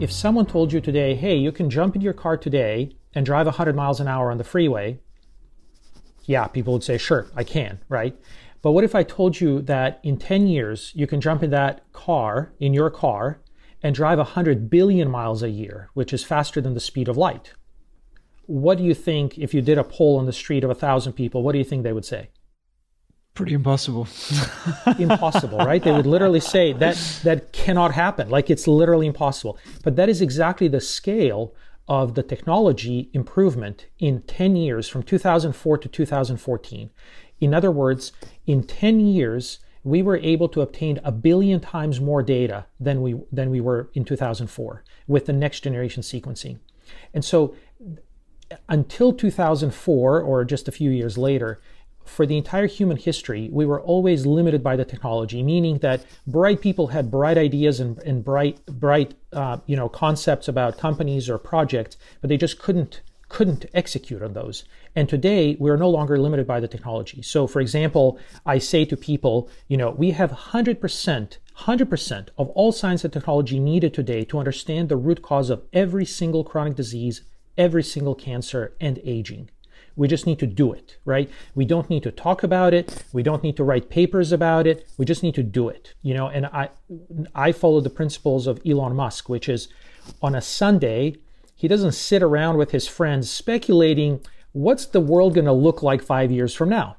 if someone told you today, hey, you can jump in your car today and drive 100 miles an hour on the freeway, yeah, people would say, sure, I can, right? But what if I told you that in 10 years, you can jump in that car, in your car, and drive 100 billion miles a year, which is faster than the speed of light? What do you think if you did a poll on the street of a thousand people, what do you think they would say? Pretty impossible. impossible, right? They would literally say that that cannot happen. Like it's literally impossible. But that is exactly the scale of the technology improvement in 10 years from 2004 to 2014. In other words, in 10 years, we were able to obtain a billion times more data than we than we were in 2004 with the next generation sequencing. And so until 2004 or just a few years later, for the entire human history, we were always limited by the technology, meaning that bright people had bright ideas and, and bright, bright, uh, you know, concepts about companies or projects, but they just couldn't couldn't execute on those. And today, we are no longer limited by the technology. So, for example, I say to people, you know, we have 100%, 100% of all science and technology needed today to understand the root cause of every single chronic disease, every single cancer, and aging. We just need to do it, right? We don't need to talk about it. We don't need to write papers about it. We just need to do it, you know. And I, I follow the principles of Elon Musk, which is on a Sunday, he doesn't sit around with his friends speculating what's the world going to look like five years from now.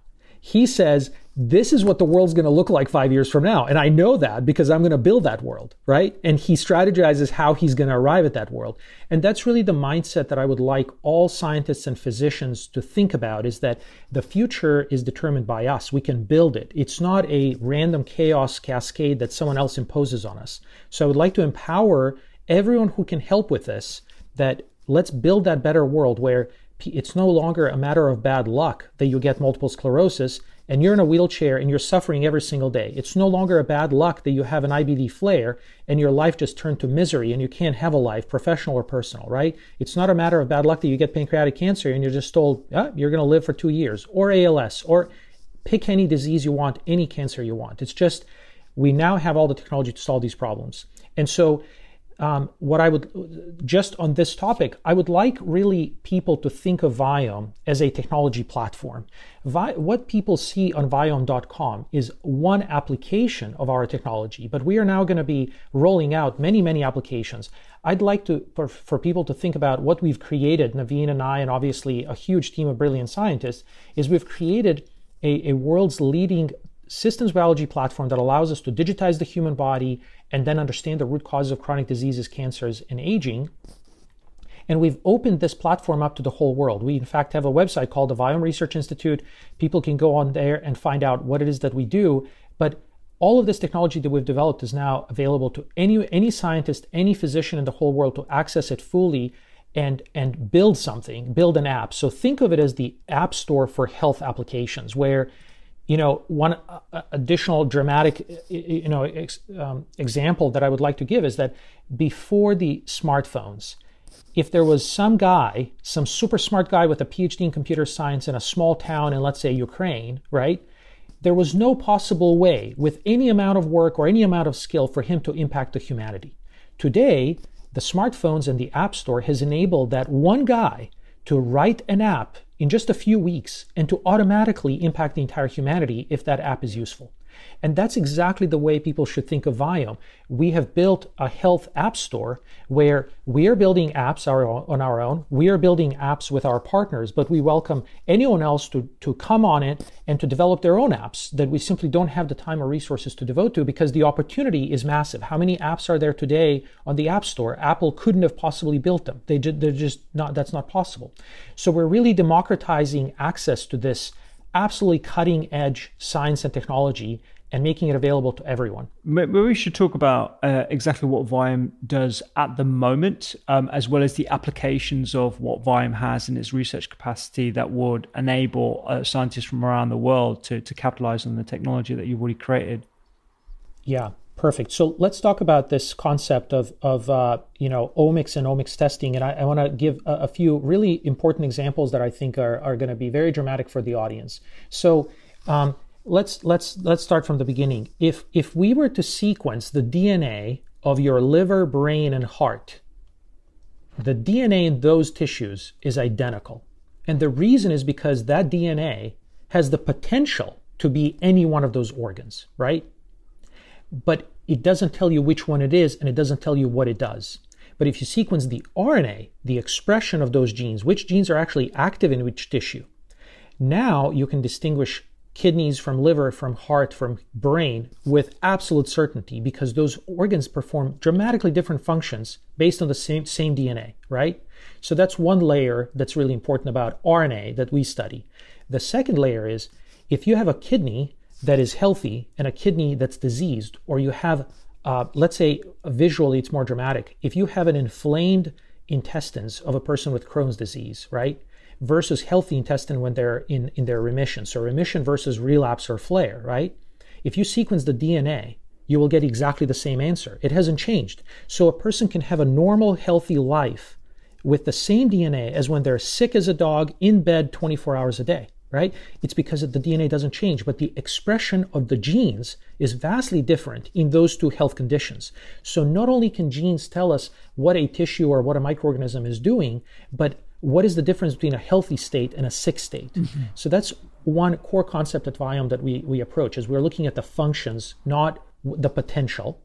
He says, this is what the world's going to look like five years from now. And I know that because I'm going to build that world, right? And he strategizes how he's going to arrive at that world. And that's really the mindset that I would like all scientists and physicians to think about is that the future is determined by us. We can build it. It's not a random chaos cascade that someone else imposes on us. So I would like to empower everyone who can help with this that let's build that better world where it's no longer a matter of bad luck that you get multiple sclerosis and you're in a wheelchair and you're suffering every single day. It's no longer a bad luck that you have an IBD flare and your life just turned to misery and you can't have a life, professional or personal, right? It's not a matter of bad luck that you get pancreatic cancer and you're just told, yeah, you're going to live for two years, or ALS, or pick any disease you want, any cancer you want. It's just we now have all the technology to solve these problems. And so um, what I would just on this topic, I would like really people to think of Viome as a technology platform. Vi- what people see on Viome.com is one application of our technology, but we are now going to be rolling out many, many applications. I'd like to for, for people to think about what we've created, Naveen and I, and obviously a huge team of brilliant scientists, is we've created a, a world's leading systems biology platform that allows us to digitize the human body and then understand the root causes of chronic diseases, cancers, and aging. And we've opened this platform up to the whole world. We, in fact, have a website called the Viome Research Institute. People can go on there and find out what it is that we do. But all of this technology that we've developed is now available to any, any scientist, any physician in the whole world to access it fully and, and build something, build an app. So think of it as the app store for health applications, where you know, one uh, additional dramatic, you know, ex, um, example that I would like to give is that before the smartphones, if there was some guy, some super smart guy with a PhD in computer science in a small town in, let's say, Ukraine, right? There was no possible way, with any amount of work or any amount of skill, for him to impact the humanity. Today, the smartphones and the App Store has enabled that one guy to write an app in just a few weeks and to automatically impact the entire humanity if that app is useful. And that's exactly the way people should think of Viome. We have built a health app store where we are building apps on our own. We are building apps with our partners, but we welcome anyone else to, to come on it and to develop their own apps that we simply don't have the time or resources to devote to because the opportunity is massive. How many apps are there today on the App Store? Apple couldn't have possibly built them. They, they're just not, that's not possible. So we're really democratizing access to this absolutely cutting edge science and technology and making it available to everyone. Maybe we should talk about uh, exactly what Viome does at the moment, um, as well as the applications of what Viome has in its research capacity that would enable uh, scientists from around the world to, to capitalize on the technology that you've already created. Yeah, perfect. So let's talk about this concept of, of uh, you know, omics and omics testing. And I, I want to give a, a few really important examples that I think are, are going to be very dramatic for the audience. So um, let's let's let's start from the beginning. If if we were to sequence the DNA of your liver, brain, and heart, the DNA in those tissues is identical. And the reason is because that DNA has the potential to be any one of those organs, right? But it doesn't tell you which one it is and it doesn't tell you what it does. But if you sequence the RNA, the expression of those genes, which genes are actually active in which tissue, now you can distinguish kidneys from liver, from heart, from brain with absolute certainty because those organs perform dramatically different functions based on the same, same DNA, right? So that's one layer that's really important about RNA that we study. The second layer is if you have a kidney that is healthy and a kidney that's diseased, or you have, uh, let's say visually it's more dramatic, if you have an inflamed intestines of a person with Crohn's disease, right? versus healthy intestine when they're in, in their remission. So remission versus relapse or flare, right? If you sequence the DNA, you will get exactly the same answer. It hasn't changed. So a person can have a normal, healthy life with the same DNA as when they're sick as a dog in bed 24 hours a day, right? It's because the DNA doesn't change, but the expression of the genes is vastly different in those two health conditions. So not only can genes tell us what a tissue or what a microorganism is doing, but what is the difference between a healthy state and a sick state? Mm-hmm. So that's one core concept at Viome that we, we approach is we're looking at the functions, not the potential.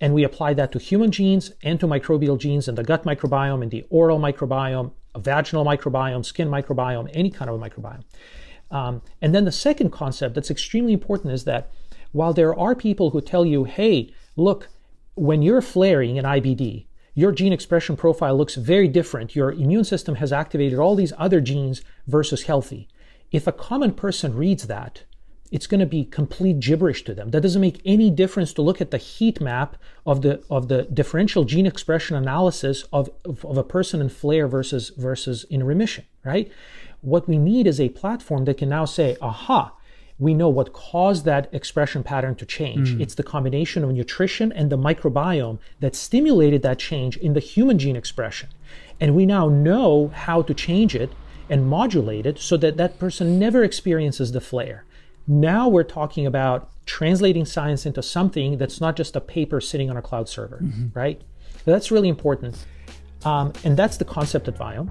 And we apply that to human genes and to microbial genes in the gut microbiome, and the oral microbiome, a vaginal microbiome, skin microbiome, any kind of a microbiome. Um, and then the second concept that's extremely important is that while there are people who tell you, hey, look, when you're flaring in IBD, your gene expression profile looks very different. Your immune system has activated all these other genes versus healthy. If a common person reads that, it's going to be complete gibberish to them. That doesn't make any difference to look at the heat map of the of the differential gene expression analysis of, of, of, a person in flare versus versus in remission, right? What we need is a platform that can now say, aha, we know what caused that expression pattern to change. Mm. It's the combination of nutrition and the microbiome that stimulated that change in the human gene expression. And we now know how to change it and modulate it so that that person never experiences the flare. Now we're talking about translating science into something that's not just a paper sitting on a cloud server, mm-hmm. right? So that's really important. Um, and that's the concept at Viome.